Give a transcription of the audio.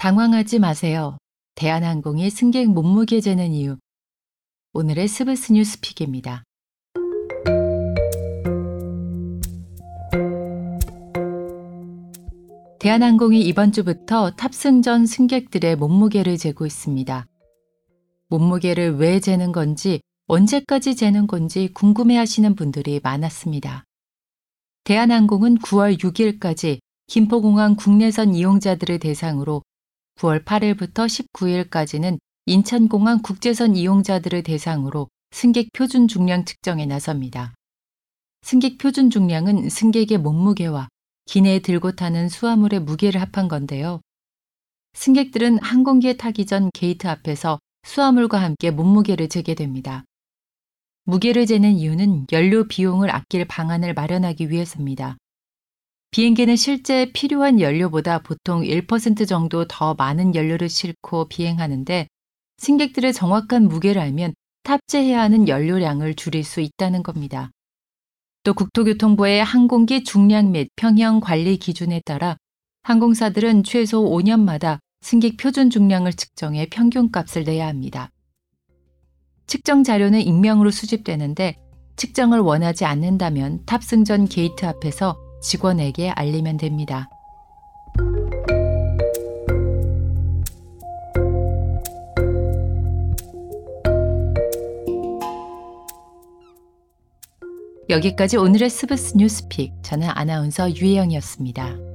당황하지 마세요. 대한항공이 승객 몸무게 재는 이유. 오늘의 스브스 뉴스 픽입니다. 대한항공이 이번 주부터 탑승 전 승객들의 몸무게를 재고 있습니다. 몸무게를 왜 재는 건지, 언제까지 재는 건지 궁금해 하시는 분들이 많았습니다. 대한항공은 9월 6일까지 김포공항 국내선 이용자들을 대상으로 9월 8일부터 19일까지는 인천공항 국제선 이용자들을 대상으로 승객 표준 중량 측정에 나섭니다. 승객 표준 중량은 승객의 몸무게와 기내에 들고 타는 수화물의 무게를 합한 건데요. 승객들은 항공기에 타기 전 게이트 앞에서 수화물과 함께 몸무게를 재게 됩니다. 무게를 재는 이유는 연료 비용을 아낄 방안을 마련하기 위해서입니다. 비행기는 실제 필요한 연료보다 보통 1% 정도 더 많은 연료를 싣고 비행하는데 승객들의 정확한 무게를 알면 탑재해야 하는 연료량을 줄일 수 있다는 겁니다. 또 국토교통부의 항공기 중량 및 평형 관리 기준에 따라 항공사들은 최소 5년마다 승객 표준 중량을 측정해 평균값을 내야 합니다. 측정 자료는 익명으로 수집되는데 측정을 원하지 않는다면 탑승 전 게이트 앞에서 직원에게 알리면 됩니다. 여기까지 오늘의 스브스 뉴스픽. 저는 아나운서 유혜영이었습니다.